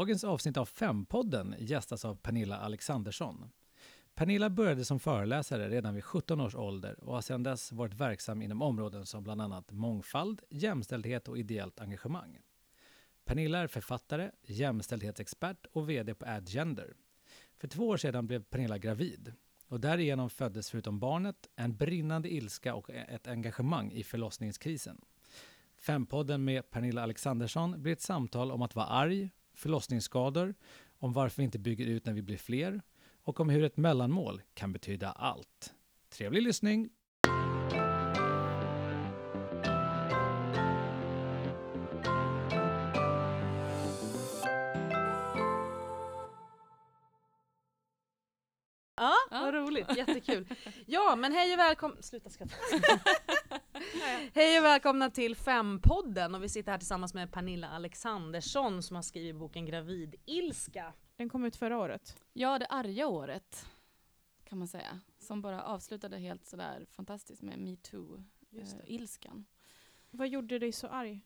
Dagens avsnitt av Fempodden gästas av Pernilla Alexandersson. Pernilla började som föreläsare redan vid 17 års ålder och har sedan dess varit verksam inom områden som bland annat mångfald, jämställdhet och ideellt engagemang. Pernilla är författare, jämställdhetsexpert och VD på Adgender. För två år sedan blev Pernilla gravid och därigenom föddes förutom barnet en brinnande ilska och e-, ett engagemang i förlossningskrisen. Fempodden med Pernilla Alexandersson blir ett samtal om att vara arg, förlossningsskador, om varför vi inte bygger ut när vi blir fler och om hur ett mellanmål kan betyda allt. Trevlig lyssning! Ja, vad roligt, jättekul. Ja, men hej och välkomna, sluta skratta. hej och välkomna till Fempodden och vi sitter här tillsammans med Pernilla Alexandersson som har skrivit boken Gravidilska. Den kom ut förra året. Ja, det arga året kan man säga. Som bara avslutade helt sådär fantastiskt med metoo-ilskan. Vad gjorde dig så arg?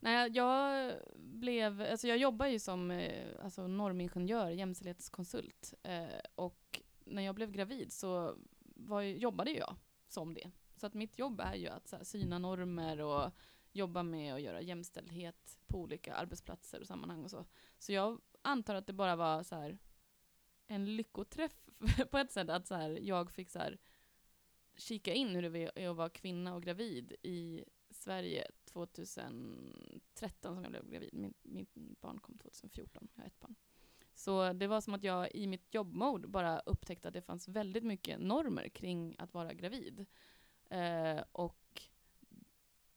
Nej, jag blev, alltså jag jobbar ju som eh, alltså normingenjör, jämställdhetskonsult. Eh, och när jag blev gravid så var, jobbade jag som det. Så att mitt jobb är ju att så här, syna normer och jobba med att göra jämställdhet på olika arbetsplatser och sammanhang och så. Så jag antar att det bara var så här en lyckoträff på ett sätt, att så här, jag fick så här kika in hur det är att vara kvinna och gravid i Sverige 2013 som jag blev gravid. Min, mitt barn kom 2014, jag har ett barn. Så det var som att jag i mitt jobbmode bara upptäckte att det fanns väldigt mycket normer kring att vara gravid. Eh, och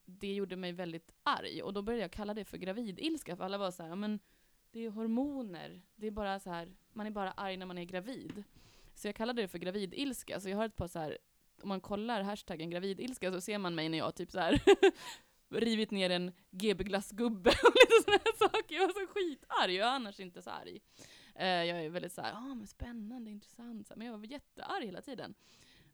det gjorde mig väldigt arg. Och då började jag kalla det för gravidilska, för alla var så här, men det är hormoner. Det är bara så här, man är bara arg när man är gravid. Så jag kallade det för gravidilska. Så jag har ett par så här, om man kollar hashtaggen gravidilska så ser man mig när jag typ så här rivit ner en GB-glassgubbe och lite sådana här saker. Jag var så skitarg, jag är annars inte så arg. Eh, jag är väldigt såhär, ja ah, men spännande, intressant, men jag var jättearg hela tiden.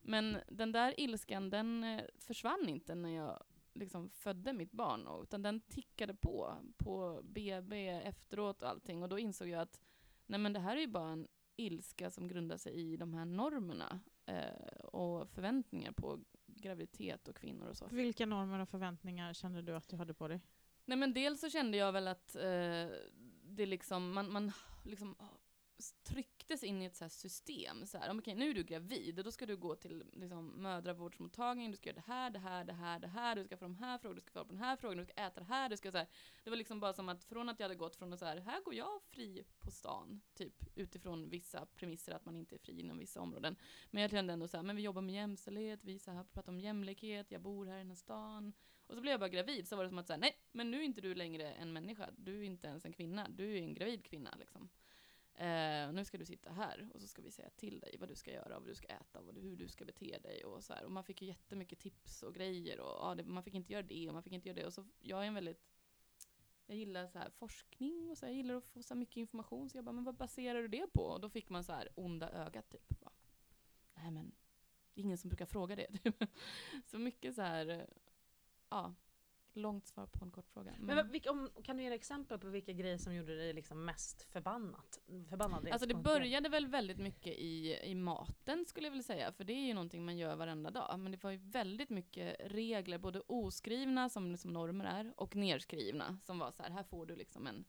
Men den där ilskan, den uh, försvann inte när jag liksom födde mitt barn, utan den tickade på, på BB efteråt och allting. Och då insåg jag att, nej men det här är ju bara en ilska som grundar sig i de här normerna uh, och förväntningar på graviditet och kvinnor och så. Vilka normer och förväntningar kände du att du hade på dig? Nej men dels så kände jag väl att eh, det liksom, man, man liksom trycktes in i ett så system. Så här, okej, nu är du gravid, då ska du gå till liksom, mödravårdsmottagningen, du ska göra det här, det här, det här, det här, du ska få de här frågorna, du ska få på den här frågan, du ska äta det här, du ska så här. Det var liksom bara som att från att jag hade gått från att så här, här går jag fri på stan, typ utifrån vissa premisser att man inte är fri inom vissa områden. Men jag kände ändå så här, men vi jobbar med jämställdhet, vi så här, pratar om jämlikhet, jag bor här i den här stan. Och så blev jag bara gravid, så var det som att säga, nej, men nu är inte du längre en människa, du är inte ens en kvinna, du är en gravid kvinna liksom. Eh, nu ska du sitta här och så ska vi säga till dig vad du ska göra, vad du ska äta, vad du, hur du ska bete dig och så här. Och man fick ju jättemycket tips och grejer och ja, det, man fick inte göra det och man fick inte göra det. Och så, jag är en väldigt, jag gillar så här forskning och så här, jag gillar att få så mycket information. Så jag bara, men vad baserar du det på? Och då fick man så här onda ögat typ. Bara, Nej men, det är ingen som brukar fråga det. Typ. så mycket så här, eh, ja, långt svar på en kort fråga. Men, men vilka, om, kan du ge exempel på vilka grejer som gjorde dig liksom mest förbannat? förbannad? Alltså det började väl väldigt mycket i, i maten skulle jag vilja säga, för det är ju någonting man gör varenda dag. Men det var ju väldigt mycket regler, både oskrivna som liksom normer är, och nerskrivna som var så här, här får du liksom en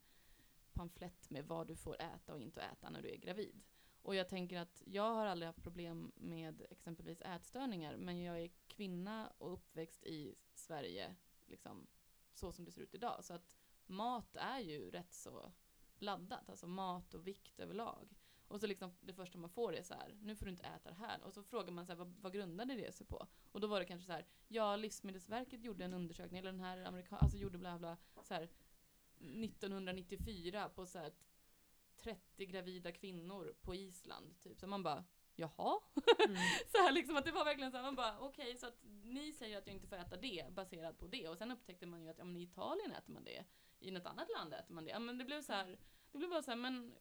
pamflett med vad du får äta och inte äta när du är gravid. Och jag tänker att jag har aldrig haft problem med exempelvis ätstörningar, men jag är kvinna och uppväxt i Sverige liksom, så som det ser ut idag. Så att mat är ju rätt så laddat, alltså mat och vikt överlag. Och så liksom det första man får är så här, nu får du inte äta det här. Och så frågar man så här, vad, vad grundade det sig på? Och då var det kanske så här, ja Livsmedelsverket gjorde en undersökning, eller den här amerikan, alltså gjorde bla bla, så här 1994 på så här 30 gravida kvinnor på Island, typ. Så man bara, jaha? Mm. så här liksom att det var verkligen så här, man bara okej okay, så att ni säger att jag inte får äta det baserat på det och sen upptäckte man ju att ja, men i Italien äter man det, i något annat land äter man det. Ja, men det blev så här, det blev bara så här, men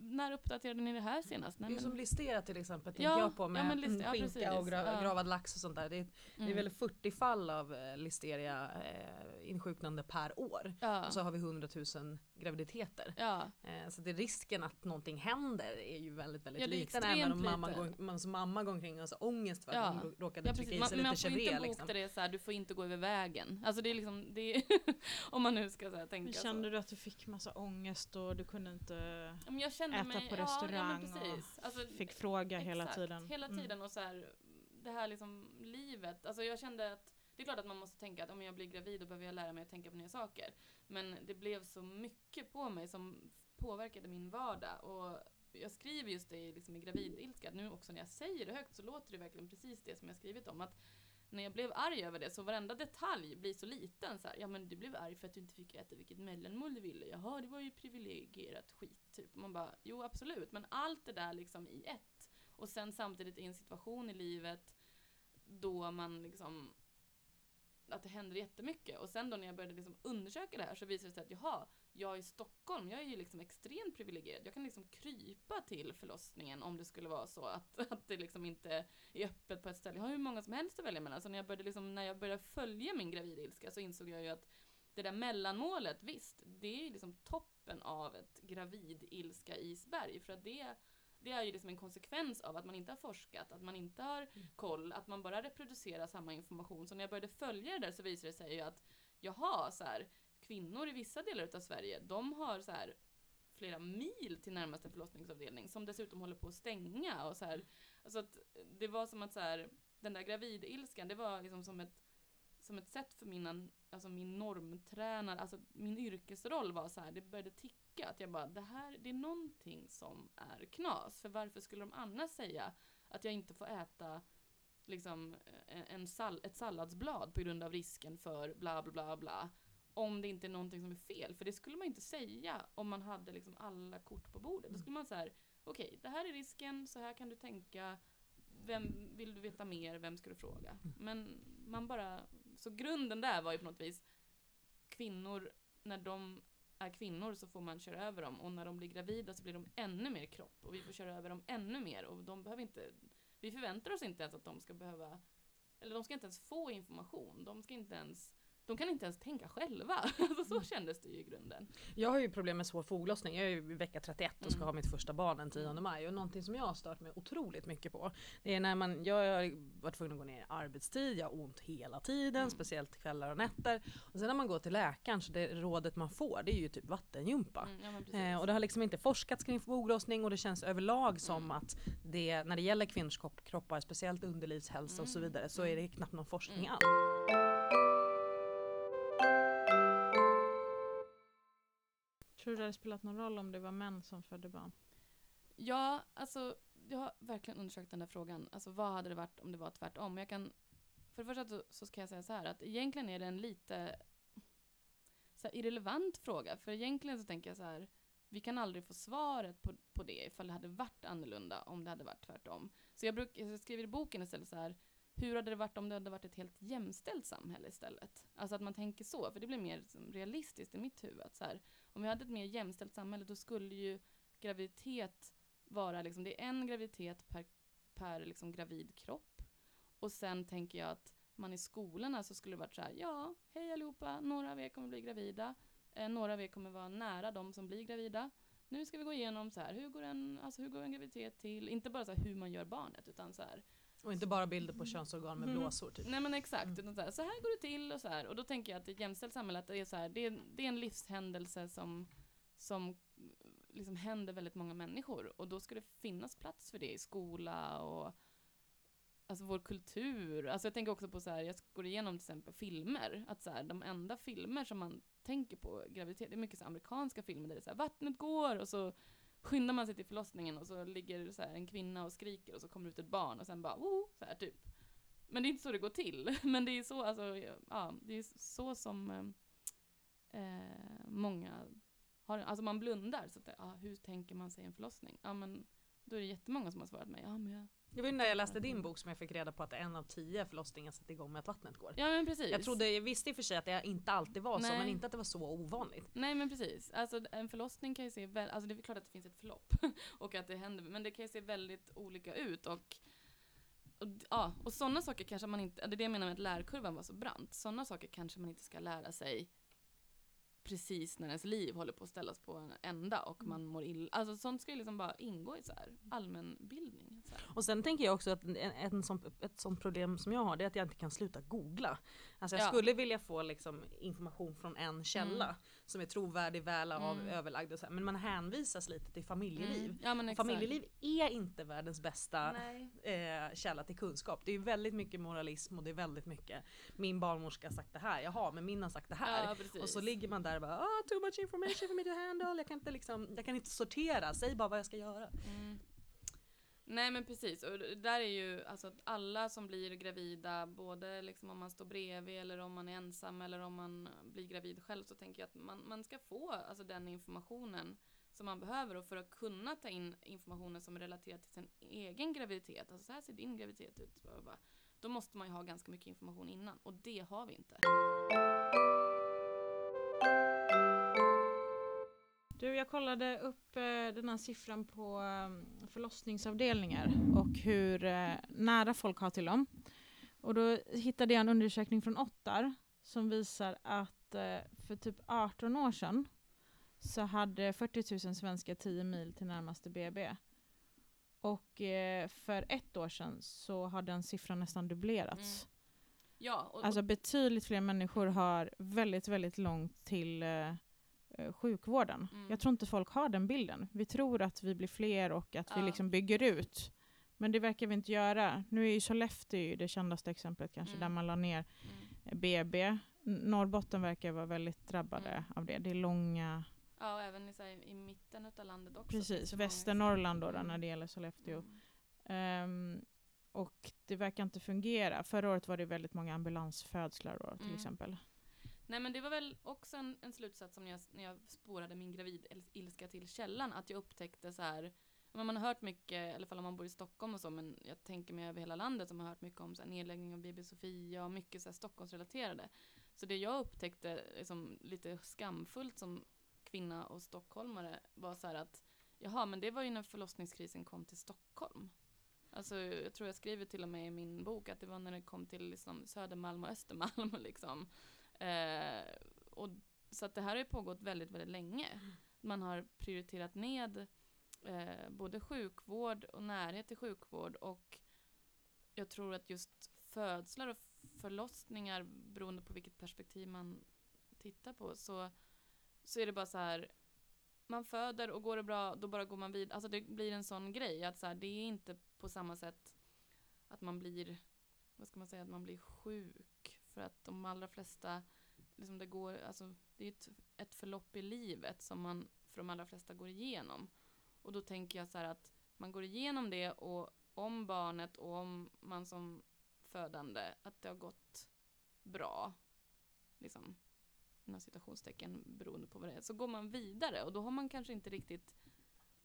när uppdaterade ni det här senast? Nej, det är som men, listera till exempel, tänker Ja, jag på ja, med men list- ja, skinka precis. och gra- Ja. gravad lax och sånt där. Det är, det är mm. väl 40 fall av eh, listeria eh, insjuknande per år. ja. Och så har vi 100 000 graviditeter. ja. Eh, så det är risken att någonting händer är ju väldigt, väldigt Ja, liten. Även om mamma liten. går, man som mamma går omkring och har så ångest för att Ja. hon rå- råkade Ja, trycka i Man, sig man lite får inte Chevret. bota Liksom. det så här, du får inte gå över vägen. Alltså det är liksom, det är om man nu ska så här, tänka Men så. kände du att du fick massa ångest och du kunde inte Ja, men jag kände äta mig, på Ja, ja, restaurang men precis. Alltså, fick fråga hela exakt, tiden? Hela Mm. tiden och så här, det här liksom livet. Alltså jag kände att det är klart att man måste tänka att om jag blir gravid då behöver jag lära mig att tänka på nya saker. Men det blev så mycket på mig som påverkade min vardag. Och jag skriver just det liksom i gravidilska, nu också när jag säger det högt så låter det verkligen precis det som jag skrivit om. Att när jag blev arg över det så varenda detalj blir så liten. Så här, ja men du blev arg för att du inte fick äta vilket mellanmål du ville. Jaha, det var ju privilegierat skit. Typ. Man bara, jo absolut. Men allt det där liksom i ett. Och sen samtidigt i en situation i livet då man liksom att det händer jättemycket. Och sen då när jag började liksom undersöka det här så visade det sig att jaha, jag i Stockholm, jag är ju liksom extremt privilegierad. Jag kan liksom krypa till förlossningen om det skulle vara så att, att det liksom inte är öppet på ett ställe. Jag har hur många som helst att välja mellan. Så när jag började, liksom, när jag började följa min gravidilska så insåg jag ju att det där mellanmålet, visst, det är liksom toppen av ett gravidilska isberg. För att det, det är ju liksom en konsekvens av att man inte har forskat, att man inte har koll, att man bara reproducerar samma information. Så när jag började följa det där så visade det sig ju att jaha, så här, kvinnor i vissa delar av Sverige, de har så här flera mil till närmaste förlossningsavdelning som dessutom håller på att stänga och så här. Alltså att det var som att så här, den där gravidilskan, det var liksom som ett som ett sätt för min, alltså min normtränare, alltså min yrkesroll var så här, det började ticka. Att jag bara, det här, det är någonting som är knas. För varför skulle de annars säga att jag inte får äta liksom en sal ett salladsblad på grund av risken för bla bla bla bla. Om det inte är någonting som är fel. För det skulle man inte säga om man hade liksom alla kort på bordet. Då skulle man säga, okej, det här är risken, så här kan du tänka. Vem vill du veta mer? Vem ska du fråga? Men man bara, så grunden där var ju på något vis kvinnor, när de är kvinnor så får man köra över dem och när de blir gravida så blir de ännu mer kropp och vi får köra över dem ännu mer och de behöver inte, vi förväntar oss inte ens att de ska behöva, eller de ska inte ens få information, de ska inte ens de kan inte ens tänka själva. Alltså så kändes det ju i grunden. Jag har ju problem med svår foglossning. Jag är ju i vecka 31 och ska Mm. ha mitt första barn den 10 maj. Och någonting som jag har stört mig otroligt mycket på. Det är när man, jag har varit tvungen att gå ner i arbetstid, jag har ont hela tiden, Mm. speciellt kvällar och nätter. Och sen när man går till läkaren så det rådet man får det är ju typ vattengympa. Mm, ja. Eh, och det har liksom inte forskats kring foglossning och det känns överlag som Mm. att det, när det gäller kvinnors kropp- kroppar, speciellt underlivshälsa och så Mm, vidare, så mm. är det knappt någon forskning Mm. alls. Tror du det hade spelat någon roll om det var män som födde barn? Ja, alltså jag har verkligen undersökt den där frågan. Alltså vad hade det varit om det var tvärtom? Jag kan, för det första så, så ska jag säga så här att egentligen är det en lite så här, irrelevant fråga. För egentligen så tänker jag så här, vi kan aldrig få svaret på, på det ifall det hade varit annorlunda om det hade varit tvärtom. Så jag, bruk, jag skriver i boken istället så här, hur hade det varit om det hade varit ett helt jämställt samhälle istället? Alltså att man tänker så, för det blir mer liksom, realistiskt i mitt huvud. Att så här, om vi hade ett mer jämställt samhälle då skulle ju graviditet vara liksom, det är en graviditet per, per liksom gravid kropp. Och sen tänker jag att man i skolorna så skulle det varit så här, ja, hej allihopa, några av er kommer bli gravida. Eh, några av er kommer vara nära de som blir gravida. Nu ska vi gå igenom så här, hur går en, alltså hur går en graviditet till? Inte bara så här hur man gör barnet, utan så här, och inte bara bilder på könsorgan med Mm. blåsor typ. Nej men exakt, Mm. utan så, här, så här går det till och så här. Och då tänker jag att i ett jämställt samhälle, att det är så här, det är, det är en livshändelse som, som liksom händer väldigt många människor. Och då ska det finnas plats för det i skola och alltså vår kultur. Alltså jag tänker också på så här, jag går igenom till exempel filmer, att så här, de enda filmer som man tänker på graviditet, det är mycket så amerikanska filmer där det är så här, vattnet går och så skyndar man sig till förlossningen och så ligger så här en kvinna och skriker och så kommer ut ett barn och sen bara, oh, så här typ. Men det är inte så det går till. Men det är så, alltså, ja, det är så som eh, eh många har, alltså man blundar. Så att, ja, ah, hur tänker man sig en förlossning? Ja men, då är det jättemånga som har svarat mig, ja men jag, det var ju när jag läste din bok som jag fick reda på att en av tio förlossningar sätter igång med att vattnet går. Ja men precis. Jag trodde, jag visste i och för sig att det inte alltid var så, Nej. men inte att det var så ovanligt. Nej men precis. Alltså en förlossning kan ju se väldigt, alltså det är klart att det finns ett förlopp och att det händer, men det kan ju se väldigt olika ut och och, ja, och sådana saker kanske man inte, det är det jag menar med att lärkurvan var så brant. Sådana saker kanske man inte ska lära sig precis när ens liv håller på att ställas på en ända och man mår illa. Alltså sånt ska ju liksom bara ingå i så här allmänbildning. Så här. Och sen tänker jag också att en, en sån, ett sånt problem som jag har det är att jag inte kan sluta googla. Alltså jag Ja. skulle vilja få liksom information från en källa Mm. Som är trovärdig, väl av, Mm. överlagd och så här. Men man hänvisas lite till familjeliv. Mm. Ja. Familjeliv är inte världens bästa eh, källa till kunskap. Det är väldigt mycket moralism och det är väldigt mycket min barnmorska har sagt det här, jaha men min har sagt det här. Ja, och så ligger man där och bara ah, too much information for me to handle, jag kan inte liksom, jag kan inte sortera, säg bara vad jag ska göra. Mm. Nej men precis, och det där är ju alltså att alla som blir gravida, både liksom om man står bredvid eller om man är ensam eller om man blir gravid själv så tänker jag att man, man ska få alltså den informationen som man behöver. Och för att kunna ta in informationen som är relaterad till sin egen graviditet, alltså så här ser din graviditet ut, då måste man ju ha ganska mycket information innan. Och det har vi inte. Du, jag kollade upp eh, den här siffran på eh, förlossningsavdelningar och hur eh, nära folk har till dem. Och då hittade jag en undersökning från Ottar som visar att eh, för typ 18 år sedan så hade 40 000 svenskar 10 mil till närmaste BB. Och eh, för ett år sedan så har den siffran nästan dubblerats. Ja, och, Alltså betydligt fler människor har väldigt, väldigt långt till eh, eh, sjukvården. Mm. Jag tror inte folk har den bilden. Vi tror att vi blir fler och att vi Ja. liksom bygger ut. Men det verkar vi inte göra. Nu är ju Sollefteå det kändaste exemplet kanske, Mm. där man la ner mm. eh, BB. Norrbotten verkar vara väldigt drabbade Mm. av det. Det är långa, ja, och även i, här, i mitten av landet också. precis, Västernorrland då, då när det gäller Sollefteå. Ehm, och det verkar inte fungera. Förra året var det väldigt många ambulansfödslar då, till Mm. exempel. Nej men det var väl också en, en slutsats som jag, när jag spårade min gravidilska till källan, att jag upptäckte så här men man har hört mycket, i alla fall om man bor i Stockholm och så, men jag tänker mig över hela landet som har hört mycket om så här, nedläggning av BB Sofia och mycket så här, Stockholmsrelaterade. Så det jag upptäckte liksom, lite skamfullt som kvinna och stockholmare var så här att jaha, men det var ju när förlossningskrisen kom till Stockholm. Alltså jag tror jag skriver till och med i min bok att det var när det kom till liksom, Södermalm och Östermalm liksom. Eh, och, så att det här har ju pågått väldigt, väldigt länge. Man har prioriterat ned eh, både sjukvård och närhet till sjukvård och jag tror att just födslar och förlossningar, beroende på vilket perspektiv man tittar på, så, så är det bara så här man föder och går det bra, då bara går man vidare. Alltså det blir en sån grej att så här, det är inte på samma sätt att man blir, vad ska man säga, att man blir sjuk. För att de allra flesta, liksom det går, alltså det är ett, ett förlopp i livet som man för de allra flesta går igenom. Och då tänker jag så här att man går igenom det och om barnet och om man som födande, att det har gått bra, liksom inom citationstecken beroende på vad det är, så går man vidare och då har man kanske inte riktigt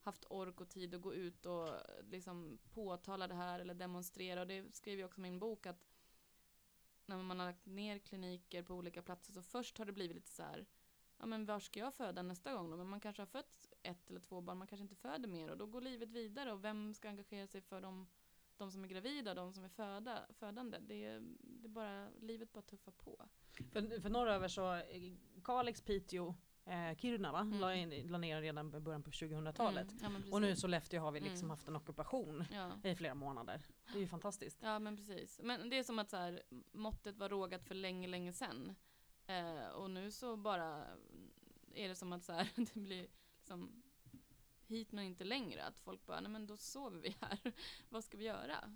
haft ork och tid att gå ut och liksom påtala det här eller demonstrera och det skriver jag också i min bok att när man har lagt ner kliniker på olika platser så först har det blivit lite så här ja men var ska jag föda nästa gång då? Men man kanske har fött ett eller två barn, man kanske inte föder mer och då går livet vidare och vem ska engagera sig för dem de som är gravida, de som är föda, födande? Det, är- det är bara, livet bara tuffar på. För, för norröver så, eh, Kalix, Piteå, eh, Kiruna va? Mm. La, in, la ner redan i början på 2000-talet. Mm, ja, Och nu precis. Sollefteå har vi liksom Mm. haft en ockupation Ja. i flera månader. Det är ju fantastiskt. Ja men precis. Men det är som att så här, måttet var rågat för länge, länge sedan. Eh, och nu så bara är det som att så här, det blir liksom hit men inte längre. Att folk bara, nej men då sover vi här. Vad ska vi göra?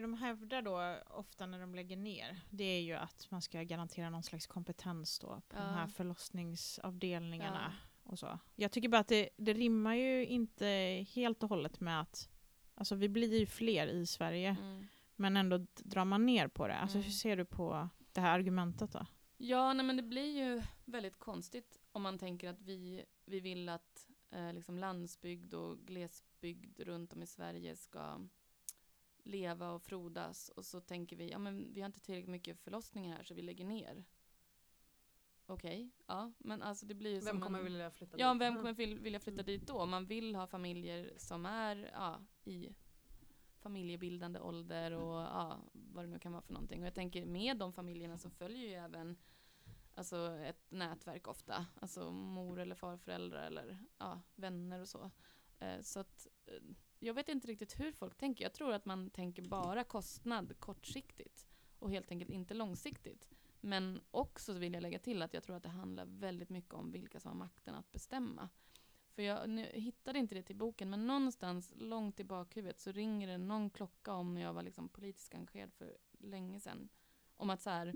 Det de hävdar då ofta när de lägger ner, det är ju att man ska garantera någon slags kompetens då på Ja. de här förlossningsavdelningarna Ja. och så. Jag tycker bara att det, det rimmar ju inte helt och hållet med att Alltså vi blir ju fler i Sverige, Mm. men ändå drar man ner på det. Alltså Mm. hur ser du på det här argumentet då? Ja, nej men det blir ju väldigt konstigt om man tänker att vi, vi vill att eh, liksom landsbygd och glesbygd runt om i Sverige ska leva och frodas och så tänker vi, ja men vi har inte tillräckligt mycket förlossningar här så vi lägger ner. Okej, ja men alltså det blir ju Vem som kommer en, vilja flytta Ja, dit? vem Mm. kommer vil- vilja flytta Mm. dit då? Man vill ha familjer som är ja, i familjebildande ålder och ja, vad det nu kan vara för någonting. Och jag tänker med de familjerna så följer ju även alltså ett nätverk ofta. Alltså mor eller farföräldrar eller ja, vänner och så. Eh, så att eh, jag vet inte riktigt hur folk tänker. Jag tror att man tänker bara kostnad kortsiktigt och helt enkelt inte långsiktigt. Men också vill jag lägga till att jag tror att det handlar väldigt mycket om vilka som har makten att bestämma. För jag nu, hittade inte det till boken, men någonstans långt i bakhuvudet så ringer det någon klocka om när jag var liksom politiskt engagerad för länge sedan. Om att så här,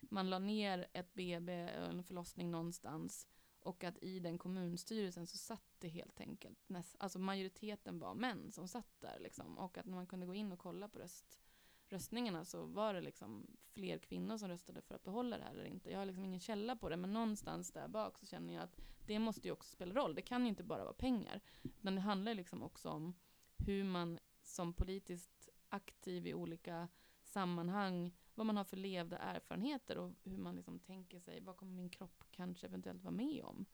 man la ner ett BB, en förlossning någonstans och att i den kommunstyrelsen så satt det helt enkelt, näst, alltså majoriteten var män som satt där liksom. Och att när man kunde gå in och kolla på röst, röstningarna så var det liksom fler kvinnor som röstade för att behålla det här eller inte. Jag har liksom ingen källa på det, men någonstans där bak så känner jag att det måste ju också spela roll. Det kan ju inte bara vara pengar. Utan det handlar liksom också om hur man som politiskt aktiv i olika sammanhang, vad man har för levda erfarenheter och hur man liksom tänker sig, vad kommer min kropp kanske eventuellt vara med om?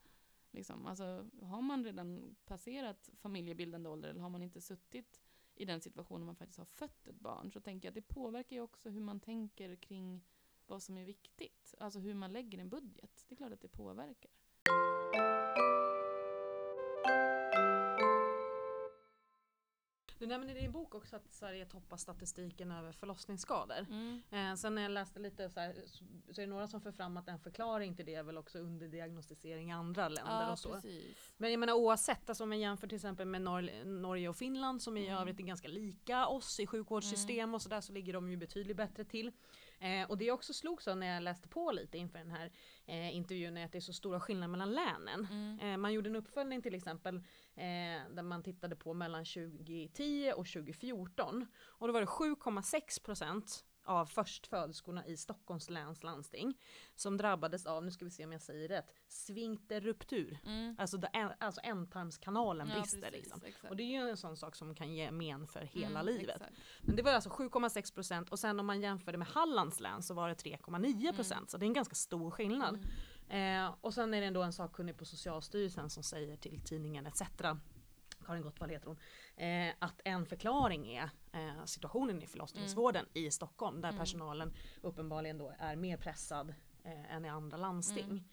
Liksom, alltså, har man redan passerat familjebildande ålder eller har man inte suttit i den situationen man faktiskt har fött ett barn så tänker jag att det påverkar ju också hur man tänker kring vad som är viktigt. Alltså hur man lägger en budget. Det är klart att det påverkar. Nämner i din bok också att Sverige toppar statistiken över förlossningsskador. Mm. Eh, sen när jag läste lite så, här, så så är det några som för fram att en förklaring till det är väl också underdiagnostisering i andra länder Ja, och så. precis. Men jag menar oavsett, alltså om man jämför till exempel med Nor- Norge och Finland som i Mm. övrigt är ganska lika oss i sjukvårdssystem och sådär så ligger de ju betydligt bättre till. Eh, och det jag också slog så när jag läste på lite inför den här eh, intervjun är att det är så stora skillnader mellan länen. Mm. Eh, man gjorde en uppföljning till exempel eh, där man tittade på mellan 2010 och 2014 och då var det 7,6 procent av förstföderskorna i Stockholms läns landsting som drabbades av, nu ska vi se om jag säger rätt, sfinkterruptur. Mm. Alltså, där, alltså ändtarmskanalen Ja, brister precis, liksom. Och det är ju en sån sak som kan ge men för hela Mm, livet. exakt. Men det var alltså 7,6 procent och sen om man jämför det med Hallands län så var det 3,9 procent. Så det är en ganska stor skillnad. Mm. Eh, och sen är det ändå en sakkunnig på Socialstyrelsen som säger till tidningen ETC Karin Gottwall heter hon. Eh, att en förklaring är eh, situationen i förlossningsvården i Stockholm där Mm. personalen uppenbarligen då är mer pressad eh, än i andra landsting.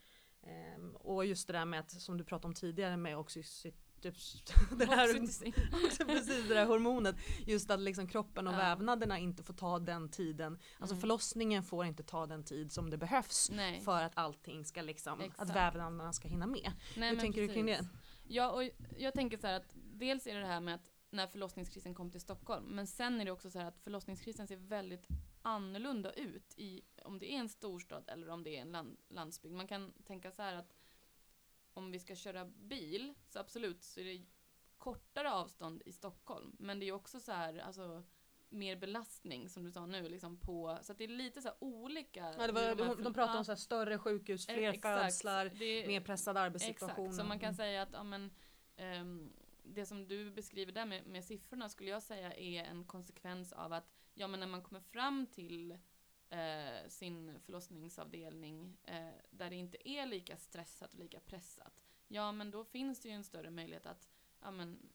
Mm. Eh, och just det där med att som du pratade om tidigare med oxytocin, det här, precis det där hormonet. Just att liksom kroppen och Ja. vävnaderna inte får ta den tiden. Alltså Mm. förlossningen får inte ta den tid som det behövs Nej. för att allting ska liksom, att Exakt. vävnaderna ska hinna med. Nej, Hur tänker du kring precis. det? Ja, och jag tänker så här att dels är det det här med att när förlossningskrisen kom till Stockholm, men sen är det också så här att förlossningskrisen ser väldigt annorlunda ut i om det är en storstad eller om det är en land, landsbygd. Man kan tänka så här att om vi ska köra bil, så absolut så är det kortare avstånd i Stockholm, men det är också så här, alltså mer belastning som du sa nu liksom på, så att det är lite så här olika. Ja, det var, de, de, för- pratar ja, om så här större sjukhus, fler exakt. födslar, Det- mer pressad arbetssituation. Exakt, så man kan säga att ja, men, ehm, det som du beskriver där med, med siffrorna skulle jag säga är en konsekvens av att ja, men när man kommer fram till eh, sin förlossningsavdelning eh, där det inte är lika stressat och lika pressat, ja men då finns det ju en större möjlighet att ja, men,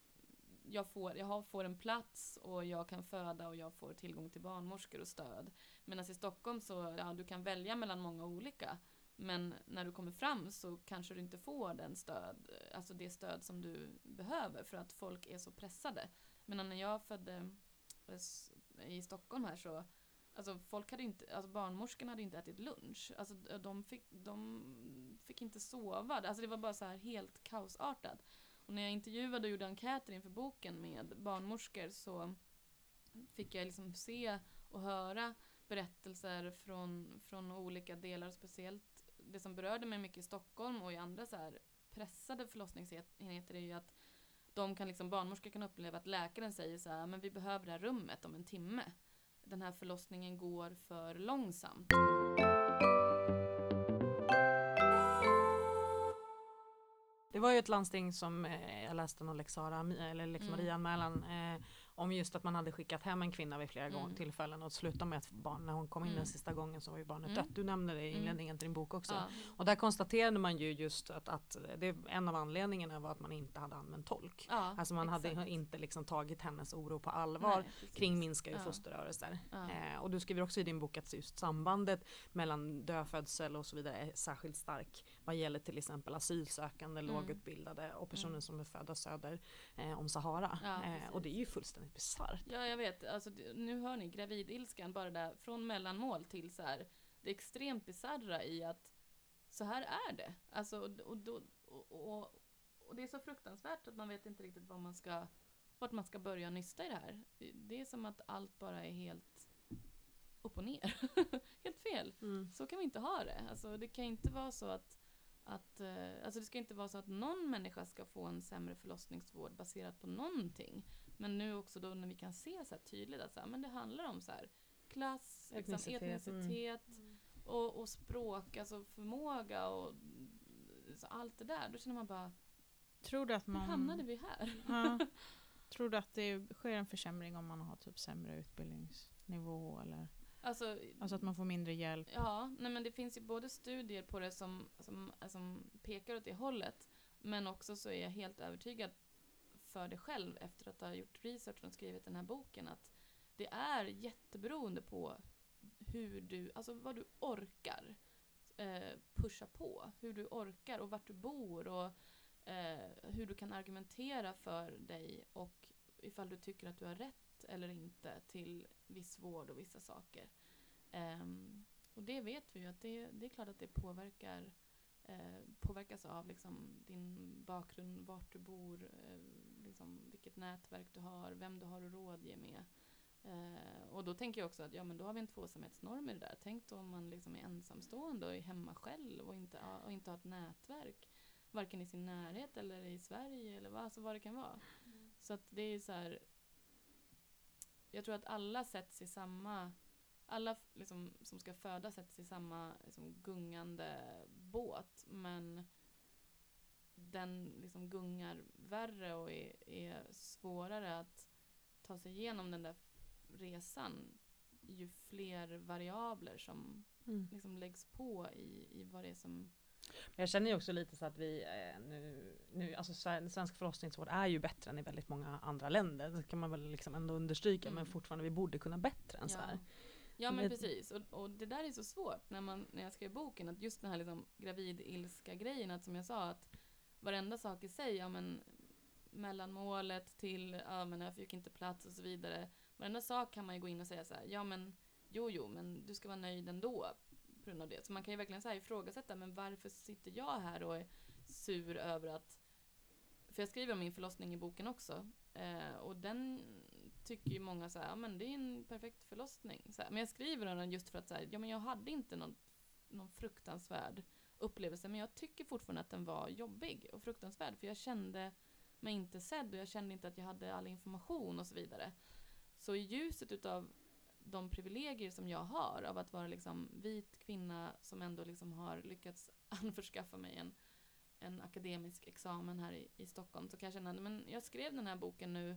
jag, får, jag får en plats och jag kan föda och jag får tillgång till barnmorskor och stöd. Medan i Stockholm så ja, du kan välja mellan många olika. Men när du kommer fram så kanske du inte får den stöd, eh, alltså det stöd som du behöver för att folk är så pressade. Men när jag födde eh, i Stockholm här så Alltså folk hade inte, alltså barnmorskorna hade inte ätit lunch. Alltså de fick, de fick inte sova. Alltså det var bara så här helt kaosartat. Och när jag intervjuade och gjorde enkäter inför boken med barnmorskor så fick jag liksom se och höra berättelser från, från olika delar, speciellt det som berörde mig mycket i Stockholm och i andra så här pressade förlossningsenheter är ju att de kan liksom, barnmorskor kan uppleva att läkaren säger så här, men vi behöver det här rummet om en timme. Den här förlossningen går för långsamt. Var ju ett landsting som eh, jag läste någon lex eller lex Mm. Maria-anmälan eh, om just att man hade skickat hem en kvinna vid flera Mm. tillfällen och slutade med att barn, när hon kom in Mm. den sista gången så var ju barnet Mm. dött. Du nämnde det i Mm. inledningen till din bok också. Ja. Och där konstaterade man ju just att, att det, en av anledningarna var att man inte hade använt tolk. Ja, Alltså man hade exakt. inte liksom tagit hennes oro på allvar Nej, kring minska i Ja. fosterrörelser. Ja. Eh, och du skriver också i din bok att just sambandet mellan dödfödsel och så vidare är särskilt stark vad gäller till exempel asylsökande, Mm. lågutbildade och personer Mm. som är födda söder eh, om Sahara. Ja, eh, och det är ju fullständigt bisarrt. Ja, jag vet. Alltså, nu hör ni gravidilskan bara där från mellanmål till så här det extremt bisarra i att så här är det. Alltså, och, och, och, och, det är så fruktansvärt att man vet inte riktigt vad man ska, vart man ska börja nysta i det här. Det- Det är som att allt bara är helt upp och ner. helt fel. Mm. Så kan vi inte ha det. Alltså, det kan inte vara så att, att eh, alltså det ska inte vara så att någon människa ska få en sämre förlossningsvård baserat på någonting. Men nu också då när vi kan se så här tydligt att så här, men det handlar om så här, klass, liksom, Etnicitet, etnicitet, mm. och, och språk, alltså förmåga och så allt det där. Då känner man bara, Tror du att hur man... hamnade vi här? Ja. Tror du att det sker en försämring om man har typ sämre utbildningsnivå eller Alltså, alltså att man får mindre hjälp? Ja, nej men det finns ju både studier på det som, som, som pekar åt det hållet, men också så är jag helt övertygad för det själv efter att ha gjort research och skrivit den här boken att det är jätteberoende på hur du, alltså vad du orkar eh, pusha på, hur du orkar och vart du bor och eh, hur du kan argumentera för dig och ifall du tycker att du har rätt eller inte till viss vård och vissa saker. Ehm, och det vet vi ju att det, det är klart att det påverkar eh, påverkas av liksom, din bakgrund, vart du bor, eh, liksom, vilket nätverk du har, vem du har att rådge med. Eh, och då tänker jag också att ja, men då har vi en tvåsamhetsnorm i det där. Tänk då om man liksom är ensamstående och är hemma själv och inte, och inte har ett nätverk. Varken i sin närhet eller i Sverige eller vad, alltså vad det kan vara. Så att det är så här. Jag tror att alla sätts i samma alla liksom, som ska föda sätts i samma liksom, gungande båt men den liksom gungar värre och är, är svårare att ta sig igenom den där resan ju fler variabler som Mm. liksom läggs på i, i vad det är som... Jag känner ju också lite så att vi eh, nu, nu alltså svensk förlossningsvård är ju bättre än i väldigt många andra länder. Det kan man väl liksom ändå understryka Mm. men fortfarande vi borde kunna bättre än så här. Ja men precis, och, och det där är så svårt när, man, när jag skrev boken, att just den här liksom gravid-ilska grejen, att som jag sa, att varenda sak i sig, ja men mellanmålet till, ja men jag fick inte plats och så vidare. Varenda sak kan man ju gå in och säga så här, ja men jo jo, men du ska vara nöjd ändå på grund av det. Så man kan ju verkligen så här ifrågasätta, men varför sitter jag här och är sur över att för jag skriver om min förlossning i boken också. Eh, och den tycker ju många så här, ja men det är en perfekt förlossning. Så här, men jag skriver om den just för att så här, ja men jag hade inte någon, någon fruktansvärd upplevelse, men jag tycker fortfarande att den var jobbig och fruktansvärd, för jag kände mig inte sedd och jag kände inte att jag hade all information och så vidare. Så i ljuset utav de privilegier som jag har av att vara liksom vit kvinna som ändå liksom har lyckats anförskaffa mig en, en akademisk examen här i, i Stockholm så kan jag känna att jag skrev den här boken nu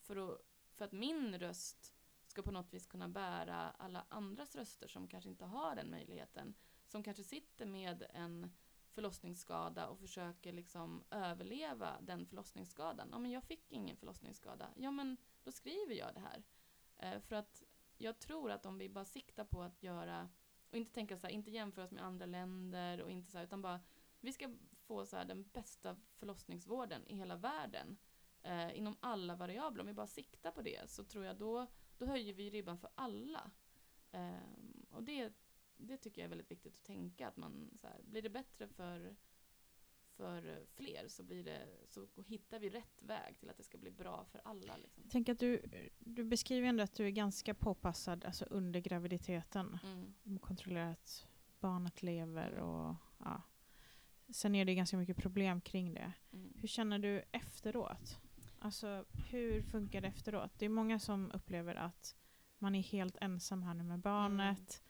för att, för att min röst ska på något vis kunna bära alla andras röster som kanske inte har den möjligheten. Som kanske sitter med en förlossningsskada och försöker liksom överleva den förlossningsskadan. Ja, men jag fick ingen förlossningsskada. Ja, men då skriver jag det här. Eh, för att jag tror att om vi bara siktar på att göra, och inte tänka så här, inte jämföra oss med andra länder och inte så här, utan bara vi ska få så här, den bästa förlossningsvården i hela världen eh, inom alla variabler. Om vi bara siktar på det så tror jag då, då höjer vi ribban för alla. Eh, och det, det tycker jag är väldigt viktigt att tänka. Att man, så här, blir det bättre för, för fler så, blir det, så hittar vi rätt väg till att det ska bli bra för alla. Liksom. Jag tänker att du, du beskriver ändå att du är ganska påpassad alltså under graviditeten. Mm. Kontrollerar att barnet lever och ja. Sen är det ganska mycket problem kring det. Mm. Hur känner du efteråt? Alltså hur funkar det efteråt? Det är många som upplever att man är helt ensam här nu med barnet.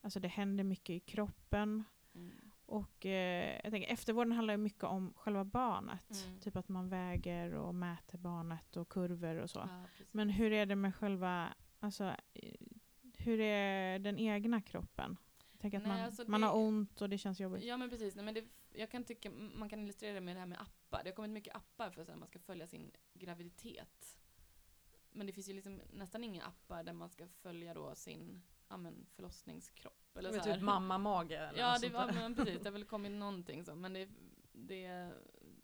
Alltså det händer mycket i kroppen. Mm. Och eh, jag tänker, eftervården handlar ju mycket om själva barnet. Mm. Typ att man väger och mäter barnet och kurvor och så. Ja. Men hur är det med själva, alltså, hur är den egna kroppen? Tänker att Nej, man, alltså man det- har ont och det känns jobbigt. Ja men precis, Nej, men det, jag kan tycka, man kan illustrera det med det här med appar. Det har kommit mycket appar för att man ska följa sin graviditet. Men det finns ju liksom nästan inga appar där man ska följa då sin ja, men förlossningskropp. Eller Med så här. typ mammamage eller Ja, det var, men precis, det har väl kommit någonting så. Men det, det,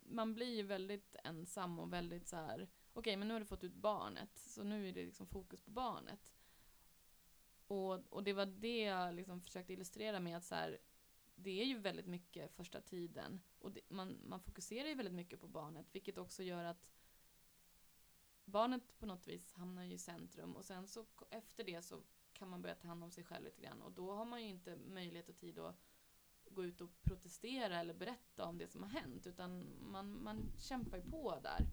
man blir ju väldigt ensam och väldigt så här. okej men nu har du fått ut barnet, så nu är det liksom fokus på barnet. Och, och det var det jag liksom försökte illustrera med att så här, det är ju väldigt mycket första tiden. Och det, man, man fokuserar ju väldigt mycket på barnet, vilket också gör att barnet på något vis hamnar ju i centrum och sen så efter det så kan man börja ta hand om sig själv lite grann och då har man ju inte möjlighet och tid att gå ut och protestera eller berätta om det som har hänt utan man, man kämpar ju på där.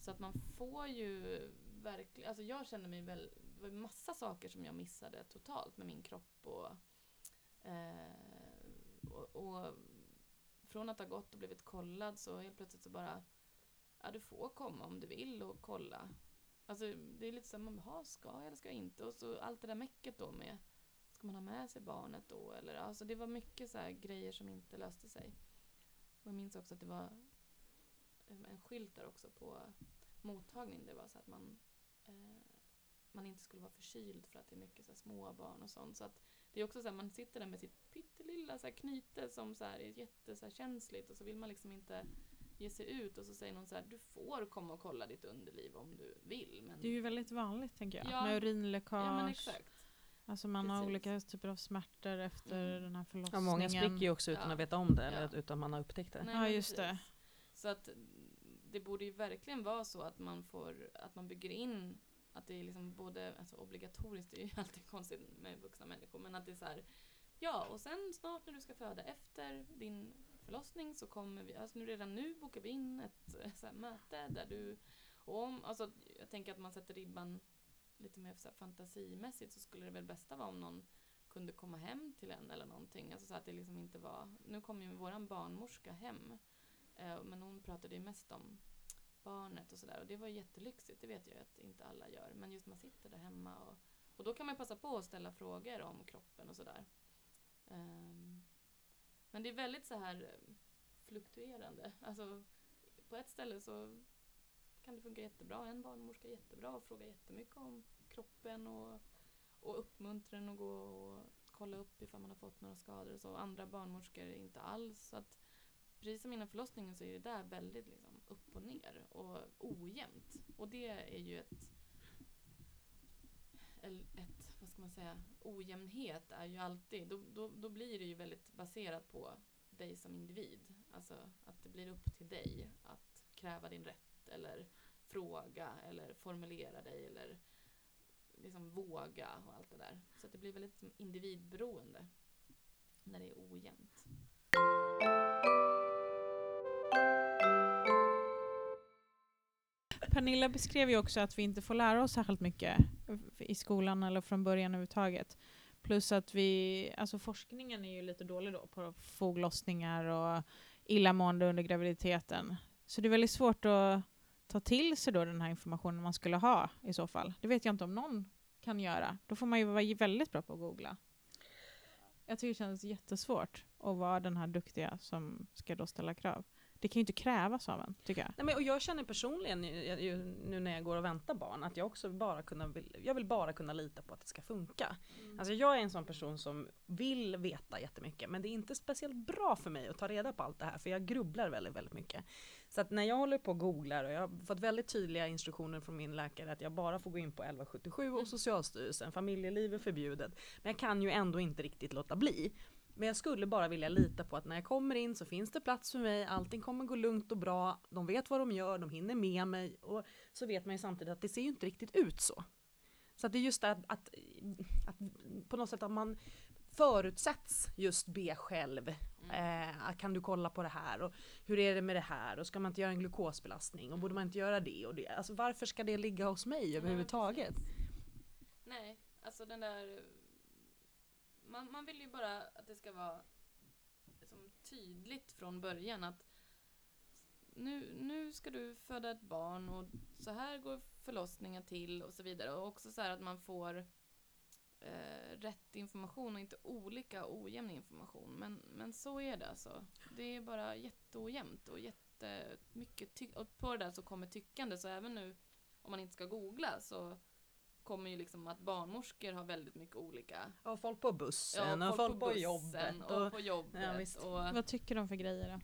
Så att man får ju verkligen, alltså jag kände mig väl, det var massa saker som jag missade totalt med min kropp och, eh, och, och från att ha gått och blivit kollad så helt plötsligt så bara, ja du får komma om du vill och kolla. Alltså det är lite så här, man bara, ska jag eller ska jag inte? Och så allt det där mäcket då med, ska man ha med sig barnet då? Eller, alltså det var mycket så här grejer som inte löste sig. Och jag minns också att det var en skylt där också på mottagning. Det var så att man, eh, man inte skulle vara förkyld för att det är mycket så här små barn och sånt. Så att det är också så här, man sitter där med sitt pyttelilla så här knyte som så här är jätte så här känsligt och så vill man liksom inte ge sig ut och så säger någon så här, du får komma och kolla ditt underliv om du vill. Men Det är ju väldigt vanligt tänker jag. Ja. Med urinläckage. ja men exakt. Alltså man har Precis. olika typer av smärtor efter Mm. den här Ja, förlossningen. många spricker ju också utan Ja. att veta om det eller Ja. utan man har upptäckt det. Nej, Ja, just det. Så att det borde ju verkligen vara så att man får, att man bygger in att det är liksom både, alltså obligatoriskt, det är ju alltid konstigt med vuxna människor, men att det är så här, ja och sen snart när du ska föda efter din förlossning så kommer vi, alltså nu redan nu bokar vi in ett eh, så här, möte där du, och om, alltså jag tänker att man sätter ribban lite mer så här, fantasimässigt så skulle det väl bästa vara om någon kunde komma hem till en eller någonting. Alltså så att det liksom inte var, nu kom ju våran barnmorska hem Eh, Men hon pratade ju mest om barnet och sådär och det var jättelyxigt, det vet jag ju att inte alla gör. Men just man sitter där hemma och, och då kan man passa på att ställa frågor om kroppen och sådär. Ehm, men det är väldigt så här eh, fluktuerande. Alltså på ett ställe så kan det funka jättebra, en barnmorska är jättebra och frågar jättemycket om kroppen och, och uppmuntrar en att gå och kolla upp ifall man har fått några skador och så. Andra barnmorskor inte alls. Så att precis som innan förlossningen så är det där väldigt liksom upp och ner och ojämnt. Och det är ju ett, ett ska man säga, ojämnhet är ju alltid, då, då, då blir det ju väldigt baserat på dig som individ. Alltså att det blir upp till dig att kräva din rätt eller fråga eller formulera dig eller liksom våga och allt det där. Så att det blir väldigt individberoende när det är ojämnt. Pernilla beskrev ju också att vi inte får lära oss särskilt mycket i skolan eller från början överhuvudtaget. Plus att vi, alltså forskningen är ju lite dålig då på foglossningar och illamående under graviditeten. Så det är väldigt svårt att ta till sig då den här informationen man skulle ha i så fall. Det vet jag inte om någon kan göra. Då får man ju vara väldigt bra på att googla. Jag tycker det känns jättesvårt att vara den här duktiga som ska då ställa krav. Det kan ju inte krävas av en, tycker jag. Nej, men, och jag känner personligen ju, nu när jag går och väntar barn att jag också bara kunna, jag vill bara kunna lita på att det ska funka. Alltså jag är en sån person som vill veta jättemycket men det är inte speciellt bra för mig att ta reda på allt det här för jag grubblar väldigt, väldigt mycket. Så att när jag håller på och googlar och jag har fått väldigt tydliga instruktioner från min läkare att jag bara får gå in på 1177 och Socialstyrelsen, familjeliv är förbjudet. Men jag kan ju ändå inte riktigt låta bli. Men jag skulle bara vilja lita på att när jag kommer in så finns det plats för mig, allting kommer gå lugnt och bra, de vet vad de gör, de hinner med mig och så vet man ju samtidigt att det ser ju inte riktigt ut så. Så att det är just det att, att, att på något sätt att man förutsätts just be själv. Eh, kan du kolla på det här och hur är det med det här och ska man inte göra en glukosbelastning och borde man inte göra det och det. Alltså varför ska det ligga hos mig överhuvudtaget? Nej, alltså den där... Man, man vill ju bara att det ska vara liksom, tydligt från början att nu, nu ska du föda ett barn och så här går förlossningen till och så vidare. Och också så här att man får eh, rätt information och inte olika ojämn information. Men, men så är det alltså. Det är bara jätteojämnt och jättemycket tyckande. och på det där så kommer tyckande. Så även nu om man inte ska googla så kommer ju liksom att barnmorskor har väldigt mycket olika Och folk på bussen och folk på, bussen jobbet. och, Och, på jobbet. Ja, och, Vad tycker de för grejer då?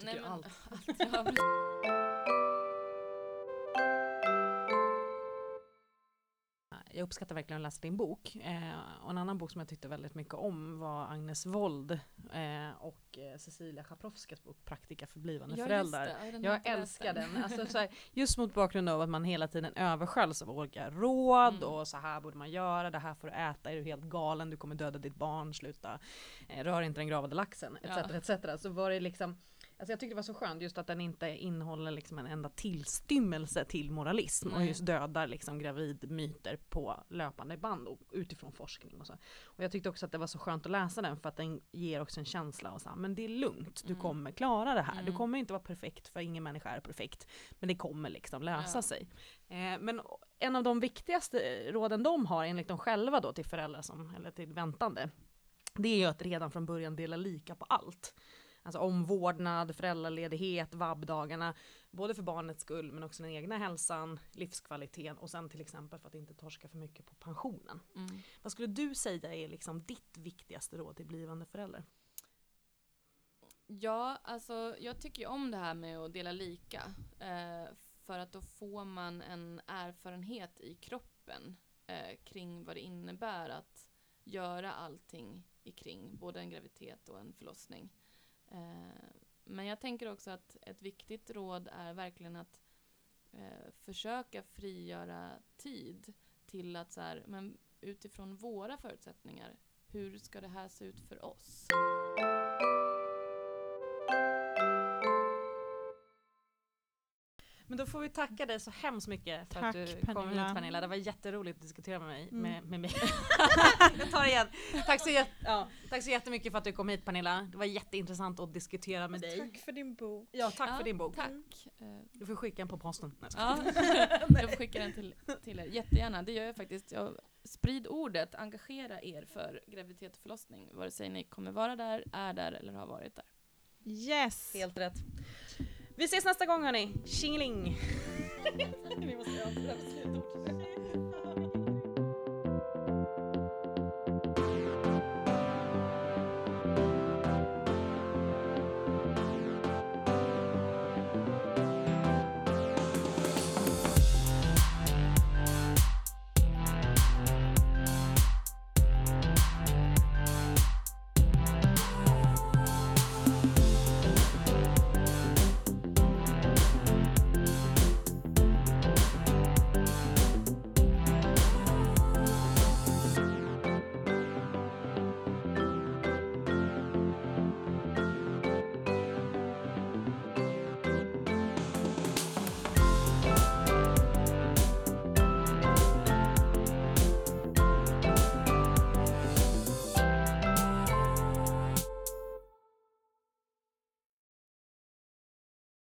Tycker allt. allt uppskattar verkligen att läsa din bok. Eh, och en annan bok som jag tyckte väldigt mycket om var Agnes Wold eh, och eh, Cecilia Chaprowskas bok Praktika för blivande Ja, föräldrar. Ja, Jag älskar den. Alltså, så här, just mot bakgrund av att man hela tiden översköljs av olika råd Mm. och så här borde man göra, det här får du äta, är du helt galen, du kommer döda ditt barn, sluta, eh, rör inte den gravade laxen, etc. Ja. etc. Så var det liksom Alltså jag tyckte det var så skönt just att den inte innehåller liksom en enda tillstymmelse till moralism och Nej. just dödar liksom gravidmyter på löpande band och utifrån forskning och så. Och jag tyckte också att det var så skönt att läsa den för att den ger också en känsla av så här, men det är lugnt, du Mm. kommer klara det här. Du Mm. kommer inte vara perfekt för ingen människa är perfekt. Men det kommer liksom lösa Ja. sig. Eh, men en av de viktigaste råden de har enligt dem själva då till föräldrar som, eller till väntande. Det är ju att redan från början dela lika på allt. Alltså omvårdnad, föräldraledighet, vabbdagarna. Både för barnets skull men också den egna hälsan, livskvaliteten och sen till exempel för att inte torska för mycket på pensionen. Mm. Vad skulle du säga är liksom ditt viktigaste råd till blivande förälder? Ja, alltså jag tycker ju om det här med att dela lika. Eh, för att då får man en erfarenhet i kroppen eh, kring vad det innebär att göra allting i kring både en graviditet och en förlossning. Eh, men jag tänker också att ett viktigt råd är verkligen att eh, försöka frigöra tid till att så här, men utifrån våra förutsättningar, hur ska det här se ut för oss? Men då får vi tacka dig så hemskt mycket för Tack, att du kom Pernilla. hit Pernilla. Det var jätteroligt att diskutera med mig. Mm. Med, med mig. Jag tar det igen. Tack så, jät- ja, tack så jättemycket för att du kom hit Pernilla. Det var jätteintressant att diskutera med dig. Tack för din bok. Ja, tack Ja, för din bok. Tack. Eh, Du får skicka den på posten. Nej, Ja, jag får skicka den till, till er. Jättegärna, det gör jag faktiskt. Jag, sprid ordet, engagera er för graviditet och förlossning. Vare sig ni kommer vara där, är där eller har varit där. Yes! Helt rätt. Vi ses nästa gång hörni. Tjingeling! Vi måste göra det här slutord.